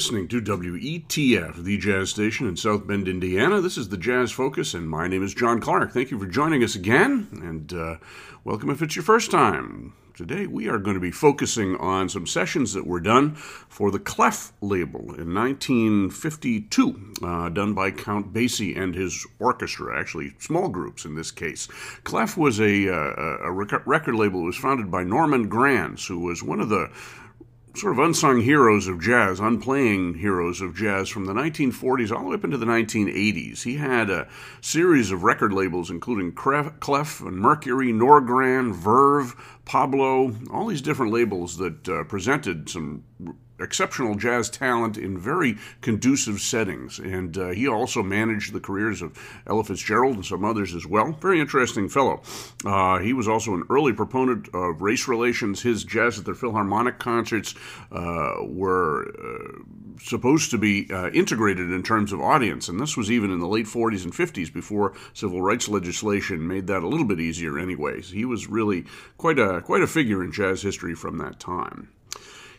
listening to WETF, the jazz station in South Bend, Indiana. This is the Jazz Focus, and my name is John Clark. Thank you for joining us again, and uh, welcome if it's your first time. Today we are going to be focusing on some sessions that were done for the Clef label in 1952, uh, done by Count Basie and his orchestra, actually small groups in this case. Clef was a, uh, a record label that was founded by Norman Granz, who was one of the sort of unsung heroes of jazz, unplaying heroes of jazz from the 1940s all the way up into the 1980s. He had a series of record labels, including Clef and Mercury, Norgran, Verve, Pablo, all these different labels that uh, presented some exceptional jazz talent in very conducive settings. And uh, he also managed the careers of Ella Fitzgerald and some others as well. Very interesting fellow. Uh, he was also an early proponent of race relations. His Jazz at the Philharmonic concerts uh, were uh, supposed to be uh, integrated in terms of audience. And this was even in the late 40s and 50s before civil rights legislation made that a little bit easier, anyways. He was really quite a, quite a figure in jazz history from that time.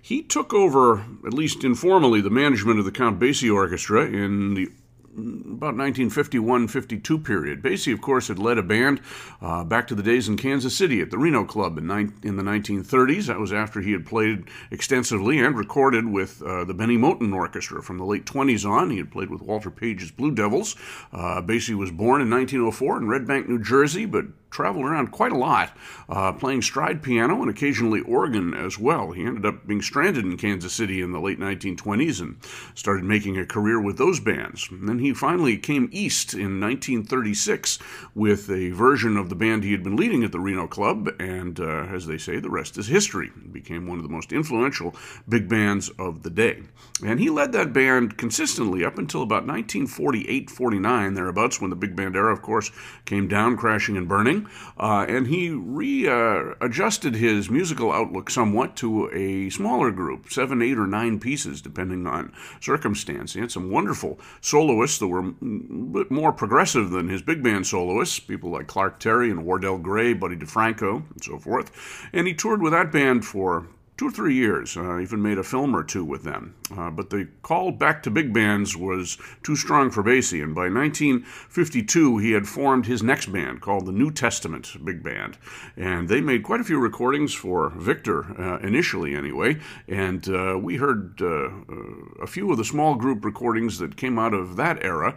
He took over, at least informally, the management of the Count Basie Orchestra in the about 1951-52 period. Basie, of course, had led a band uh, back to the days in Kansas City at the Reno Club in, ni- in the 1930s. That was after he had played extensively and recorded with uh, the Bennie Moten Orchestra from the late 20s on. He had played with Walter Page's Blue Devils. Uh, Basie was born in 1904 in Red Bank, New Jersey, but traveled around quite a lot, uh, playing stride piano and occasionally organ as well. He ended up being stranded in Kansas City in the late 1920s and started making a career with those bands. And then he finally came east in 1936 with a version of the band he had been leading at the Reno Club, and uh, as they say, the rest is history. He became one of the most influential big bands of the day. And he led that band consistently up until about 1948 49, thereabouts, when the big band era, of course, came down crashing and burning. Uh, and he readjusted uh, his musical outlook somewhat to a smaller group, seven, eight, or nine pieces, depending on circumstance. He had some wonderful soloists that were a bit more progressive than his big band soloists, people like Clark Terry and Wardell Gray, Buddy DeFranco, and so forth. And he toured with that band for two or three years. Uh, even made a film or two with them. Uh, but the call back to big bands was too strong for Basie, and by 1952 he had formed his next band called the New Testament Big Band, and they made quite a few recordings for Victor uh, initially, anyway. And uh, we heard uh, uh, a few of the small group recordings that came out of that era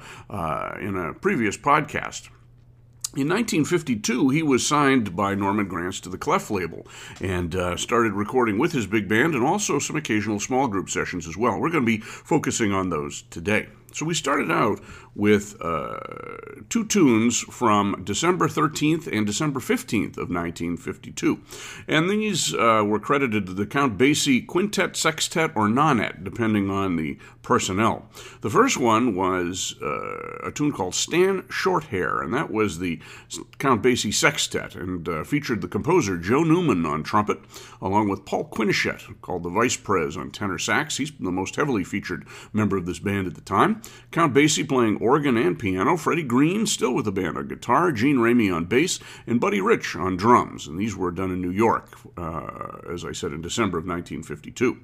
in a previous podcast. In 1952, he was signed by Norman Granz to the Clef label and uh, started recording with his big band and also some occasional small group sessions as well. We're going to be focusing on those today. So we started out with uh, two tunes from December 13th and December 15th of 1952. And these uh, were credited to the Count Basie Quintet, Sextet, or Nonet, depending on the personnel. The first one was uh, a tune called Stan Shorthair, and that was the Count Basie Sextet, and uh, featured the composer Joe Newman on trumpet, along with Paul Quinichette, called the Vice Prez on tenor sax. He's the most heavily featured member of this band at the time. Count Basie playing organ and piano, Freddie Green still with the band on guitar, Gene Ramey on bass, and Buddy Rich on drums. And these were done in New York, uh, as I said, in December of 1952.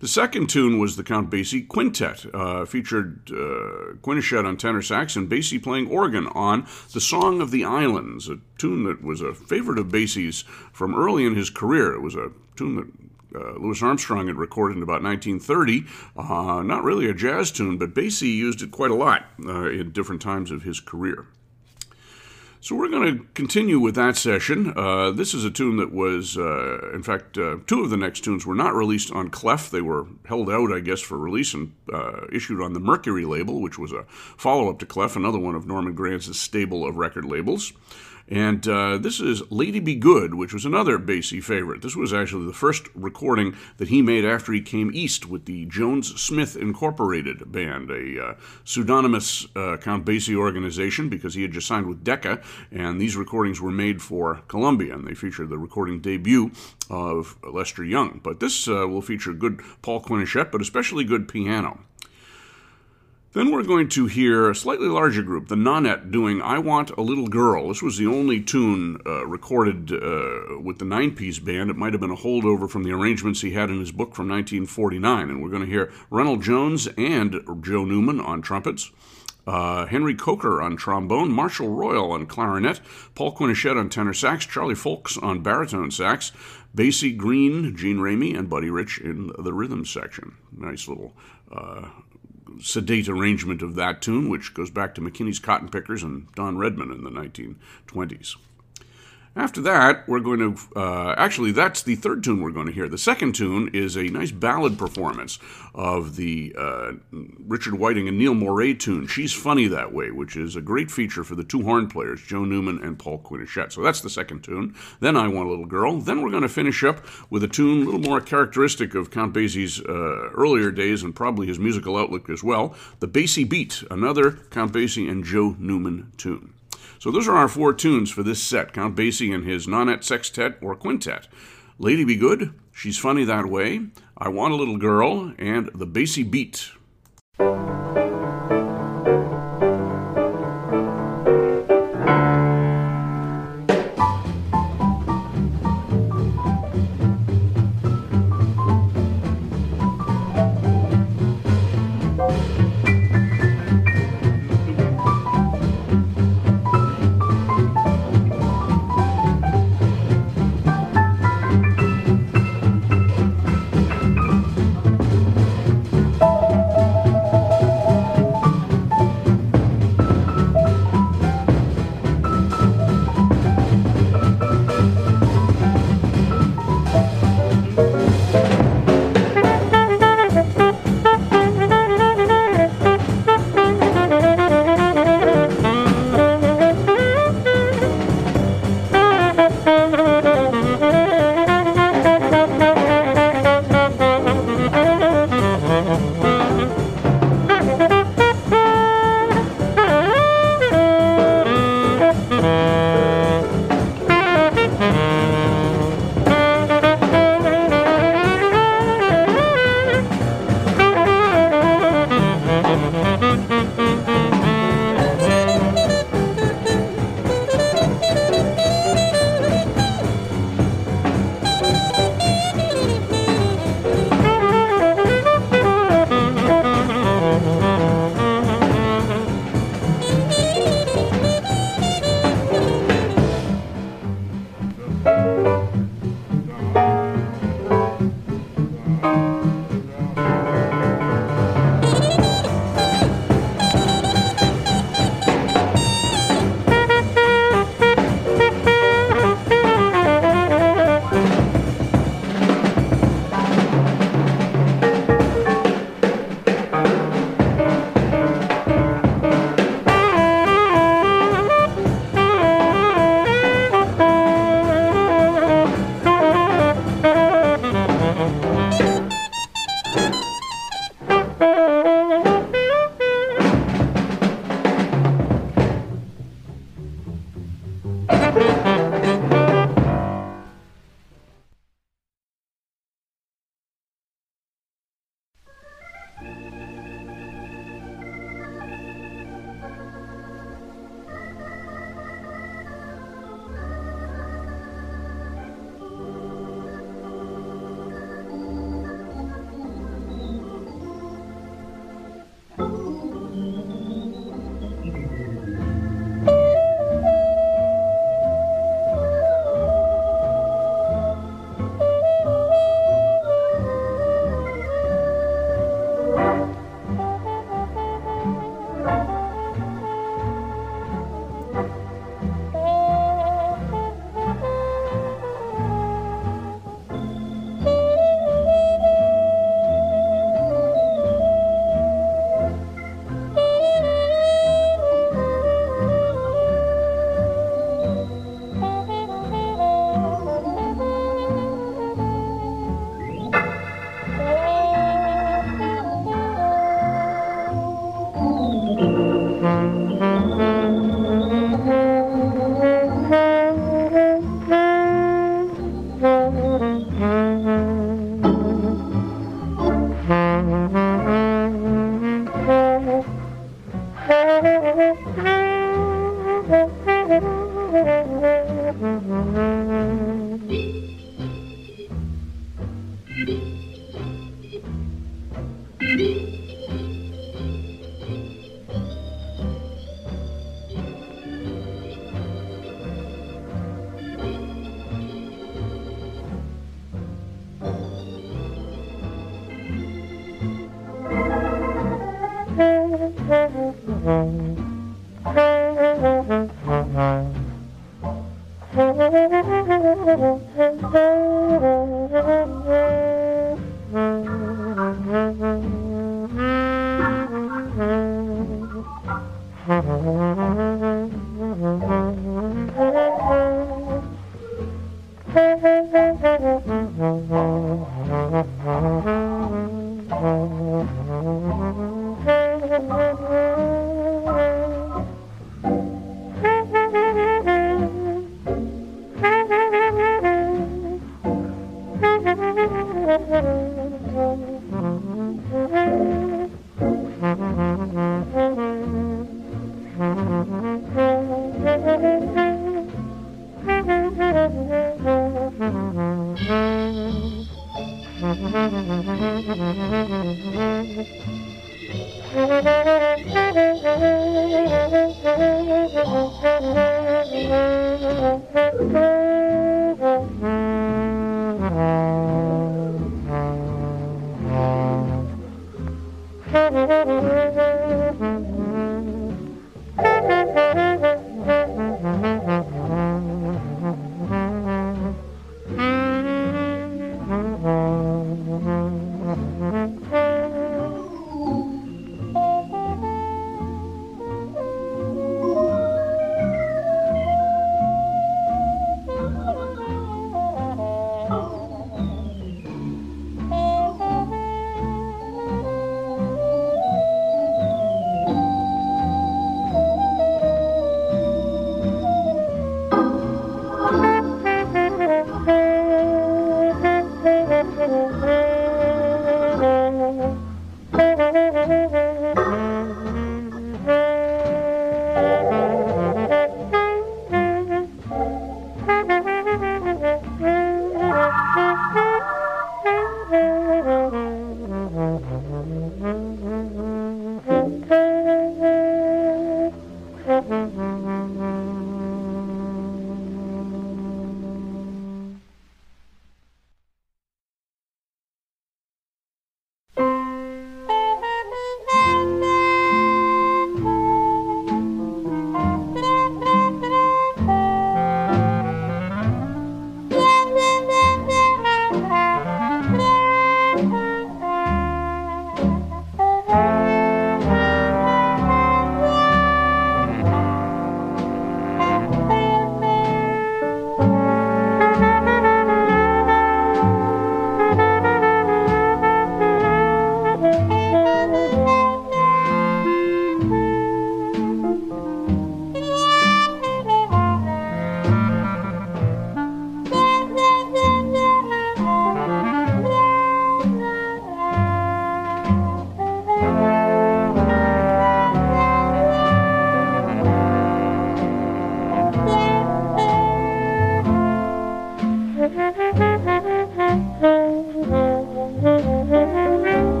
The second tune was the Count Basie Quintet, uh, featured uh, Quinichette on tenor sax and Basie playing organ on The Song of the Islands, a tune that was a favorite of Basie's from early in his career. It was a tune that uh, Louis Armstrong had recorded in about 1930. Uh, not really a jazz tune, but Basie used it quite a lot uh, in different times of his career. So we're going to continue with that session. Uh, this is a tune that was, uh, in fact, uh, two of the next tunes were not released on Clef. They were held out, I guess, for release and uh, issued on the Mercury label, which was a follow-up to Clef, another one of Norman Granz's stable of record labels. And uh, this is Lady Be Good, which was another Basie favorite. This was actually the first recording that he made after he came east with the Jones Smith Incorporated band, a uh, pseudonymous uh, Count Basie organization because he had just signed with Decca, and these recordings were made for Columbia, and they feature the recording debut of Lester Young. But this uh, will feature good Paul Quinichette, but especially good piano. Then we're going to hear a slightly larger group, the Nonet, doing I Want a Little Girl. This was the only tune uh, recorded uh, with the nine piece band. It might have been a holdover from the arrangements he had in his book from 1949. And we're going to hear Reunald Jones and Joe Newman on trumpets. Uh, Henry Coker on trombone, Marshall Royal on clarinet, Paul Quinichette on tenor sax, Charlie Fowlkes on baritone sax, Basie Green, Gene Ramey, and Buddy Rich in the rhythm section. Nice little uh, sedate arrangement of that tune, which goes back to McKinney's Cotton Pickers and Don Redman in the 1920s. After that, we're going to uh, actually, that's the third tune we're going to hear. The second tune is a nice ballad performance of the uh, Richard Whiting and Neil Moret tune, She's Funny That Way, which is a great feature for the two horn players, Joe Newman and Paul Quinichette. So that's the second tune. Then I Want a Little Girl. Then we're going to finish up with a tune a little more characteristic of Count Basie's uh, earlier days and probably his musical outlook as well The Basie Beat, another Count Basie and Joe Newman tune. So those are our four tunes for this set Count Basie and his nonet sextet or quintet. Lady Be Good, She's Funny That Way, I Want a Little Girl, and The Basie Beat.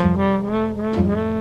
Mm-hmm.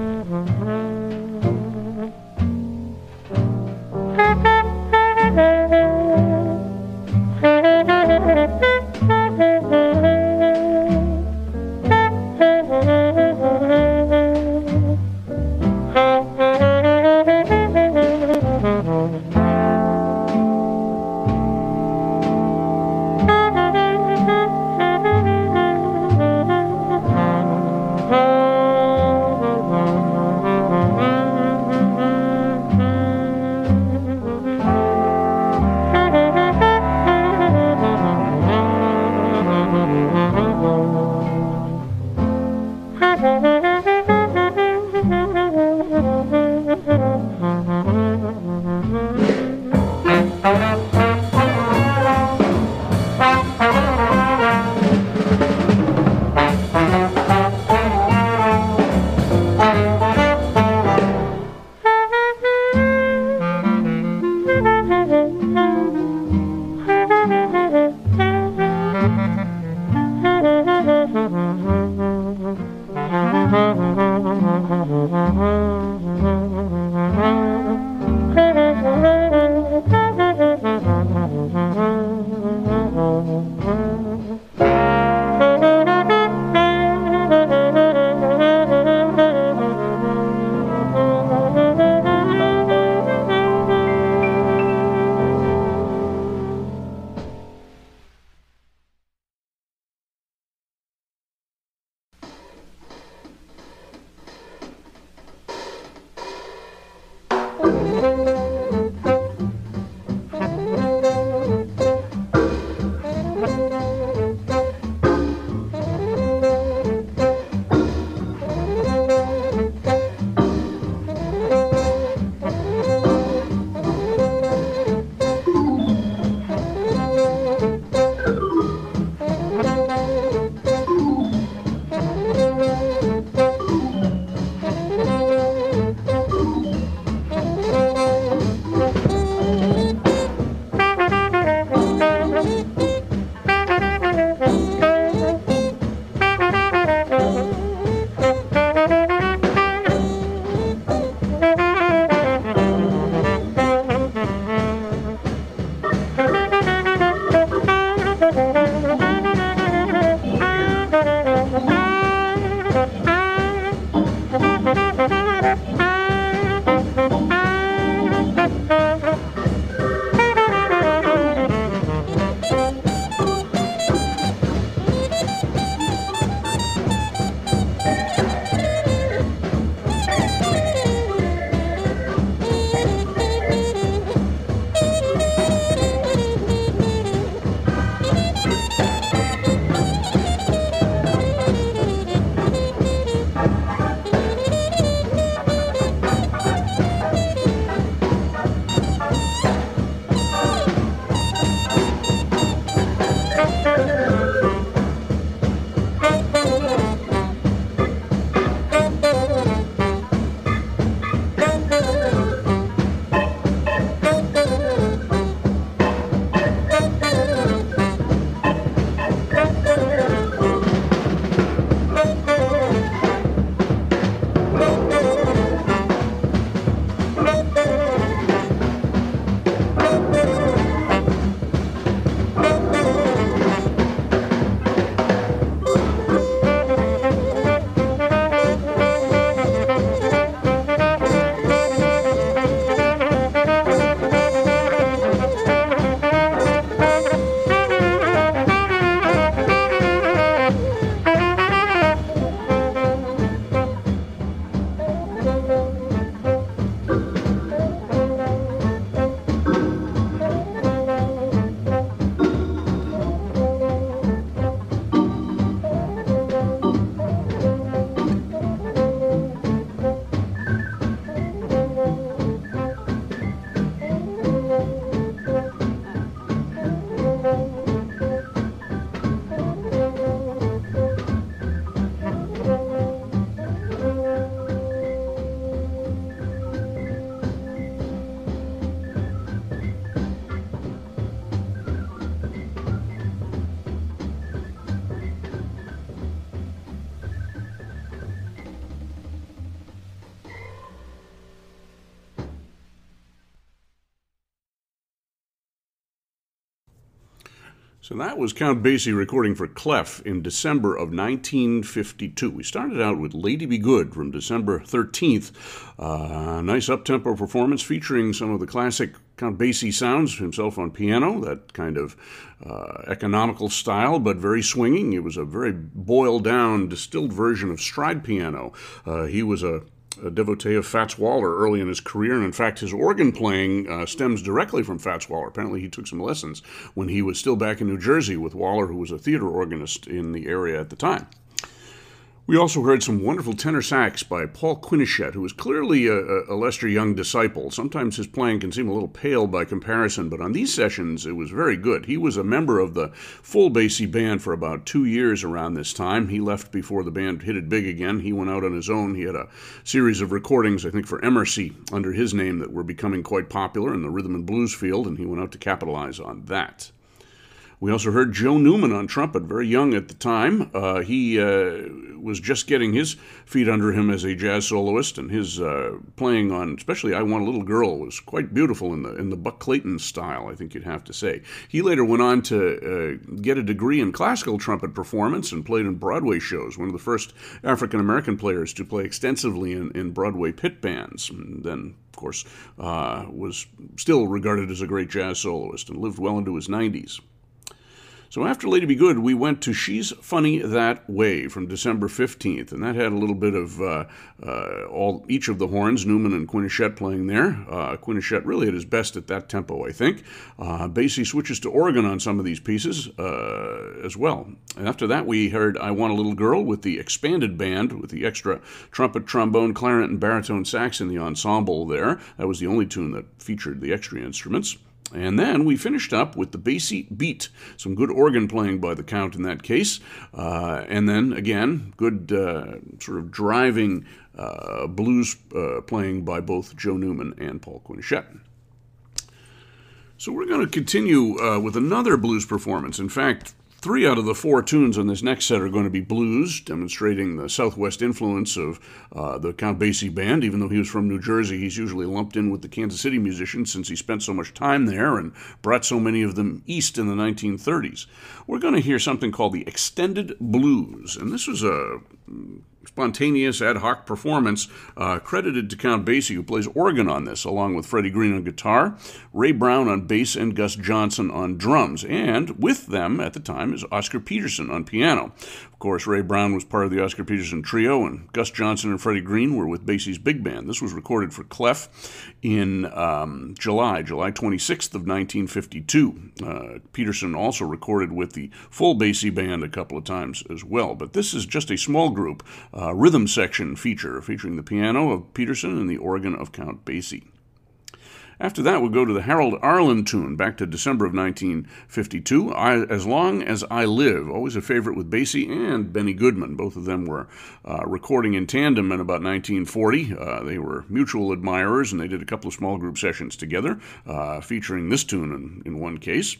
That was Count Basie recording for Clef in December of 1952. We started out with Lady Be Good from December 13th. Uh, nice uptempo performance featuring some of the classic Count Basie sounds, himself on piano, that kind of uh, economical style, but very swinging. It was a very boiled down, distilled version of stride piano. Uh, he was a a devotee of Fats Waller early in his career, and in fact, his organ playing uh, stems directly from Fats Waller. Apparently, he took some lessons when he was still back in New Jersey with Waller, who was a theater organist in the area at the time. We also heard some wonderful tenor sax by Paul Quinichette, who was clearly a, a, Lester Young disciple. Sometimes his playing can seem a little pale by comparison, but on these sessions it was very good. He was a member of the full Basie band for about two years around this time. He left before the band hit it big again. He went out on his own. He had a series of recordings, I think, for EmArcy under his name that were becoming quite popular in the rhythm and blues field, and he went out to capitalize on that. We also heard Joe Newman on trumpet, very young at the time. Uh, he uh, was just getting his feet under him as a jazz soloist, and his uh, playing on, especially "I Want a Little Girl," was quite beautiful in the in the Buck Clayton style. I think you'd have to say. He later went on to uh, get a degree in classical trumpet performance and played in Broadway shows. One of the first African American players to play extensively in, in Broadway pit bands. And then of course, uh, was still regarded as a great jazz soloist and lived well into his 90s. So after Lady Be Good, we went to She's Funny That Way from December 15th, and that had a little bit of uh, uh, all each of the horns, Newman and Quinichette playing there. Uh, Quinichette really at his best at that tempo, I think. Uh, Basie switches to organ on some of these pieces uh, as well. And after that, we heard I Want a Little Girl with the expanded band, with the extra trumpet, trombone, clarinet, and baritone sax in the ensemble there. That was the only tune that featured the extra instruments. And then we finished up with the Basie Beat, some good organ playing by the Count in that case. Uh, and then again, good uh, sort of driving uh, blues uh, playing by both Joe Newman and Paul Quinichette. So we're going to continue uh, with another blues performance. In fact, Three out of the four tunes on this next set are going to be blues, demonstrating the Southwest influence of uh, the Count Basie band. Even though he was from New Jersey, he's usually lumped in with the Kansas City musicians since he spent so much time there and brought so many of them east in the 1930s. We're going to hear something called the Extended Blues, and this was a spontaneous ad hoc performance uh, credited to Count Basie, who plays organ on this, along with Freddie Green on guitar, Ray Brown on bass, and Gus Johnson on drums. And with them at the time is Oscar Peterson on piano. Of course, Ray Brown was part of the Oscar Peterson trio, and Gus Johnson and Freddie Green were with Basie's big band. This was recorded for Clef in um, July, July 26th of 1952. Uh, Peterson also recorded with the full Basie band a couple of times as well. But this is just a small group uh, rhythm section feature featuring the piano of Peterson and the organ of Count Basie. After that, we'll go to the Harold Arlen tune, back to December of 1952. I, as Long as I Live, always a favorite with Basie and Benny Goodman. Both of them were uh, recording in tandem in about 1940. Uh, they were mutual admirers, and they did a couple of small group sessions together, uh, featuring this tune in, in one case.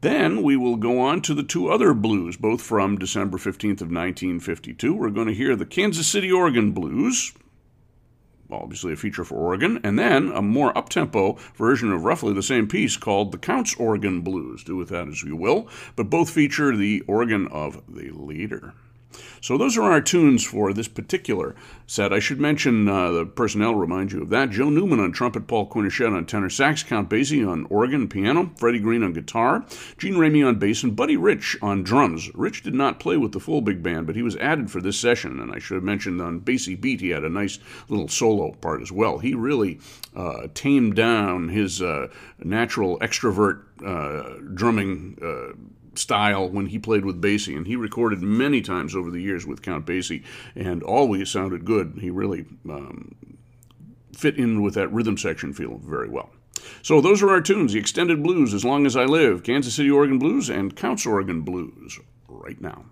Then we will go on to the two other blues, both from December 15th of 1952. We're going to hear the Kansas City Organ Blues, obviously a feature for organ, and then a more up-tempo version of roughly the same piece called the Count's Organ Blues. Do with that as you will, but both feature the organ of the leader. So those are our tunes for this particular set. I should mention uh, the personnel, remind you of that. Joe Newman on trumpet, Paul Quinichette on tenor sax, Count Basie on organ piano, Freddie Green on guitar, Gene Ramey on bass, and Buddy Rich on drums. Rich did not play with the full big band, but he was added for this session, and I should have mentioned on Basie Beat he had a nice little solo part as well. He really uh, tamed down his uh, natural extrovert uh, drumming uh, style when he played with Basie, and he recorded many times over the years with Count Basie, and always sounded good. He really um, fit in with that rhythm section feel very well. So those are our tunes: the extended blues, "As Long as I Live," Kansas City Organ Blues, and Count's Organ Blues. Right now.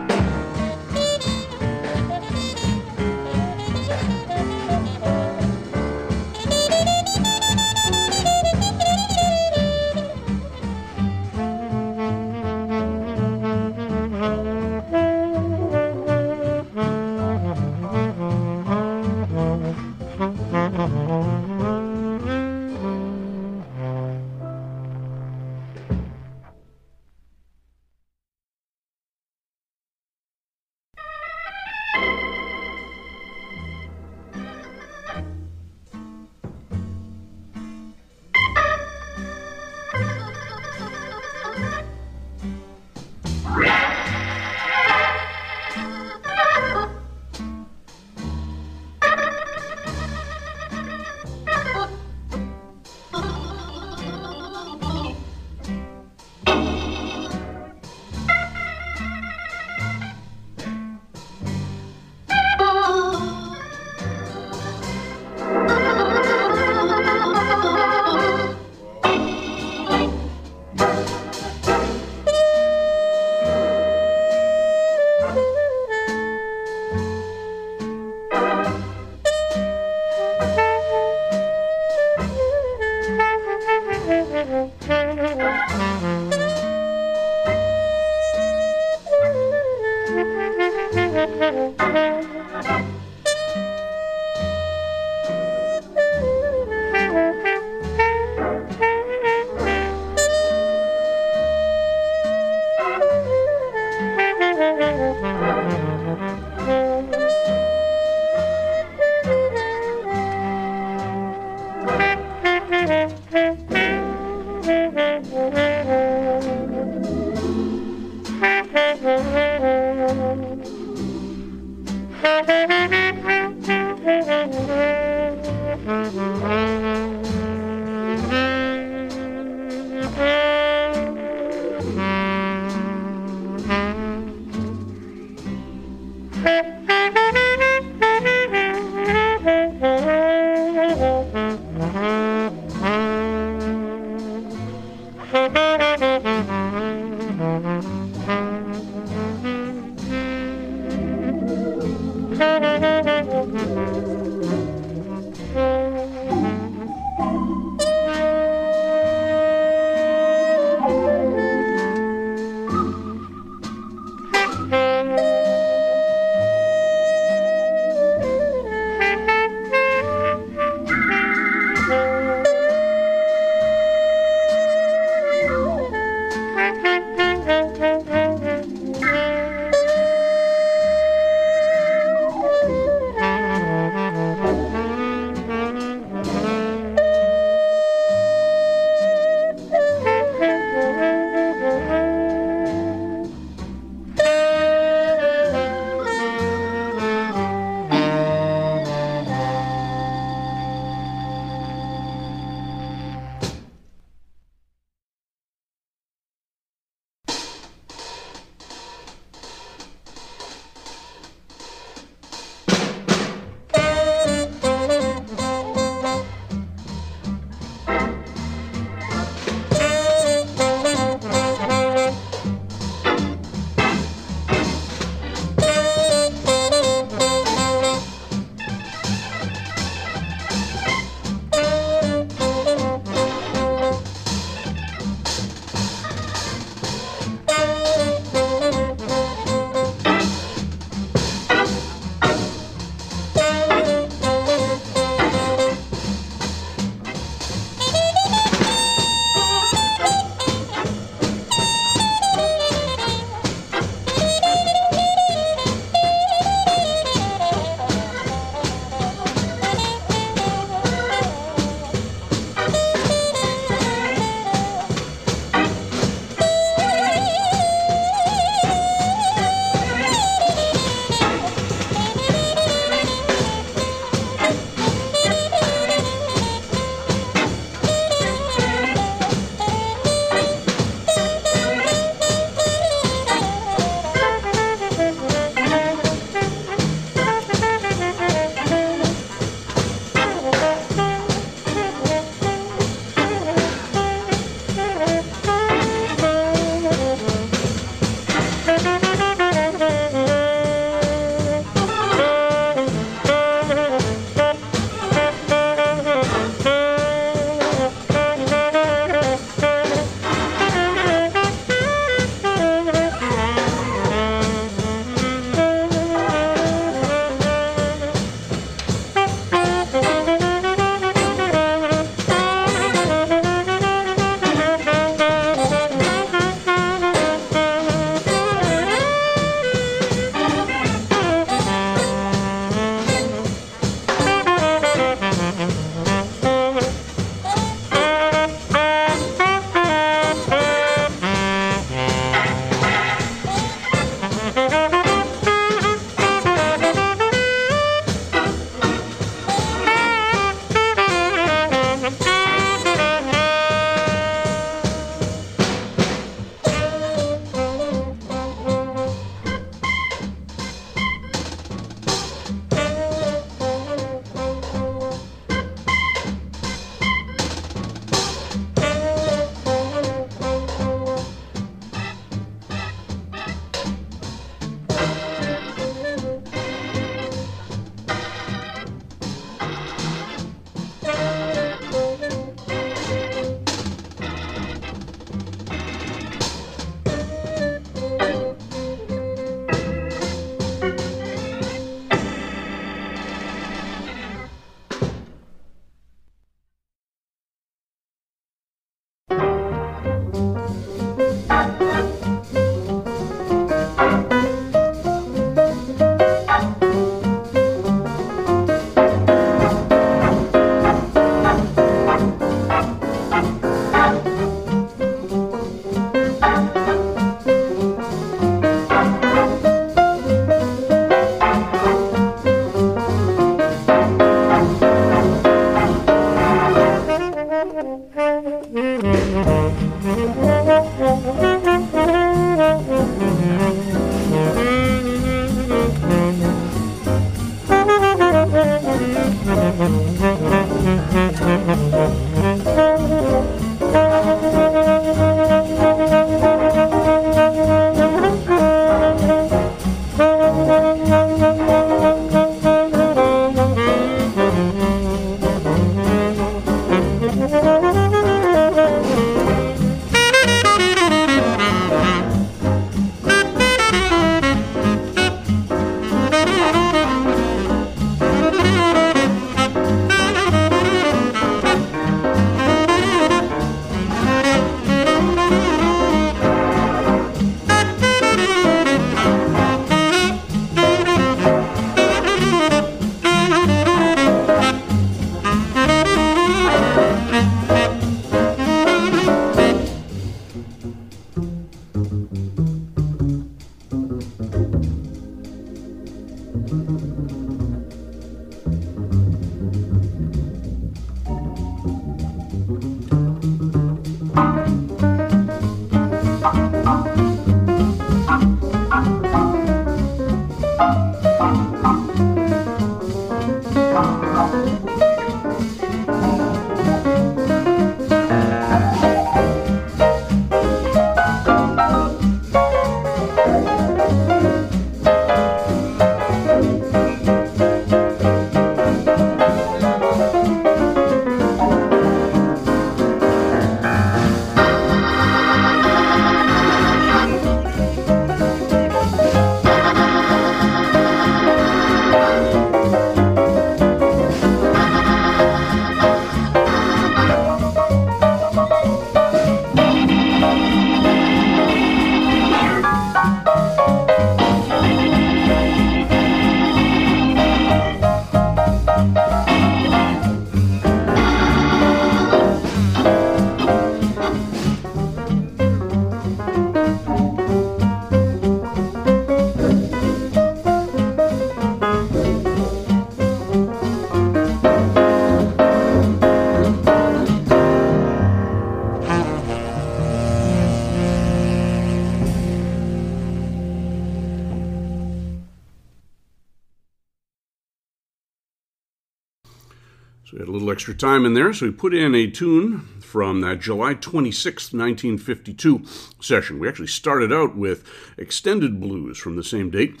Extra time in there, so we put in a tune from that July 26, 1952 session. We actually started out with extended blues from the same date.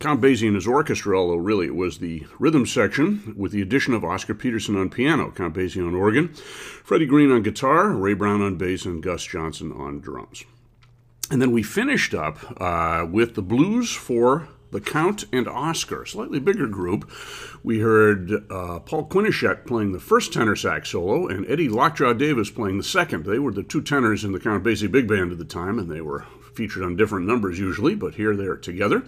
Count Basie and his orchestra, although really it was the rhythm section with the addition of Oscar Peterson on piano, Count Basie on organ, Freddie Green on guitar, Ray Brown on bass, and Gus Johnson on drums. And then we finished up uh, with the blues for the Count and Oscar, slightly bigger group. We heard uh, Paul Quinichette playing the first tenor sax solo and Eddie Lockjaw Davis playing the second. They were the two tenors in the Count Basie Big Band at the time, and they were featured on different numbers usually, but here they're together.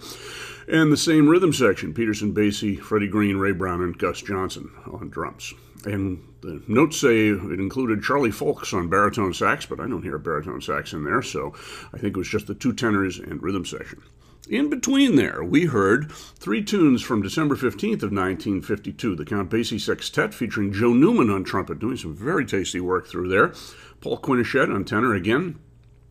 And the same rhythm section Peterson Basie, Freddie Green, Ray Brown, and Gus Johnson on drums. And the notes say it included Charlie Fowlkes on baritone sax, but I don't hear a baritone sax in there, so I think it was just the two tenors and rhythm section. In between there, we heard three tunes from December 15th of 1952, the Count Basie Sextet featuring Joe Newman on trumpet, doing some very tasty work through there. Paul Quinichette on tenor again,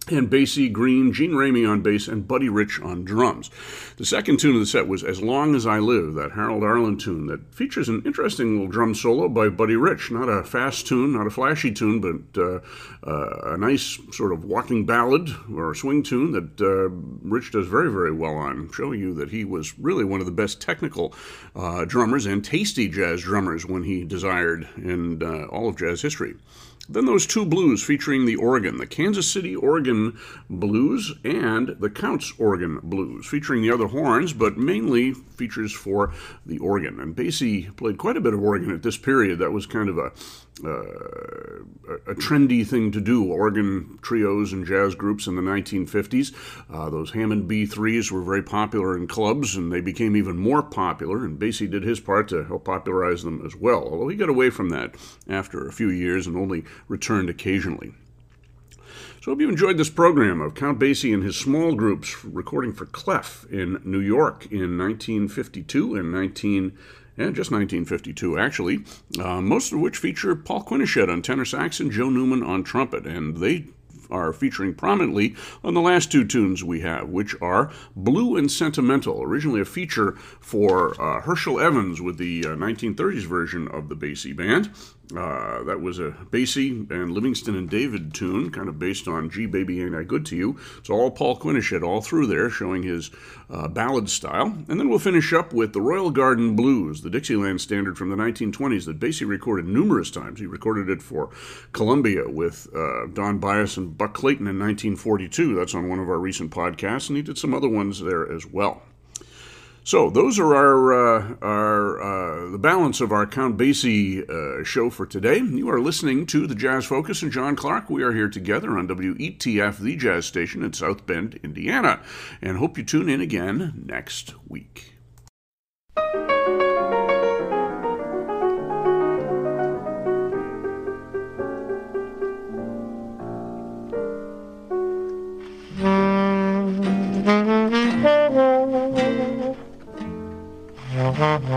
and Basie Green, Gene Ramey on bass, and Buddy Rich on drums. The second tune of the set was As Long as I Live, that Harold Arlen tune that features an interesting little drum solo by Buddy Rich. Not a fast tune, not a flashy tune, but uh, uh, a nice sort of walking ballad or swing tune that uh, Rich does very, very well on, showing you that he was really one of the best technical uh, drummers and tasty jazz drummers when he desired in uh, all of jazz history. Then those two blues featuring the organ, the Kansas City organ blues and the Counts organ blues, featuring the other horns, but mainly features for the organ. And Basie played quite a bit of organ at this period. That was kind of a a trendy thing to do. Organ trios and jazz groups in the 1950s. Uh, those Hammond B3s were very popular in clubs, and they became even more popular. And Basie did his part to help popularize them as well. Although he got away from that after a few years and only returned occasionally. So hope you enjoyed this program of Count Basie and his small groups recording for Clef in New York in 1952 and 19. Yeah, just 1952, actually. Uh, most of which feature Paul Quinichette on tenor sax and Joe Newman on trumpet, and they are featuring prominently on the last two tunes we have, which are Blue and Sentimental, originally a feature for uh, Herschel Evans with the uh, 1930s version of the Basie Band. Uh, that was a Basie and Livingston and David tune, kind of based on Gee Baby Ain't I Good to You. It's all Paul Quinichette all through there, showing his uh, ballad style. And then we'll finish up with the Royal Garden Blues, the Dixieland standard from the 1920s that Basie recorded numerous times. He recorded it for Columbia with uh, Don Byas and Buck Clayton in 1942. That's on one of our recent podcasts, and he did some other ones there as well. So those are our uh, our uh, the balance of our Count Basie uh, show for today. You are listening to the Jazz Focus and John Clark. We are here together on WETF, the Jazz Station in South Bend, Indiana, and hope you tune in again next week. Mm-hmm.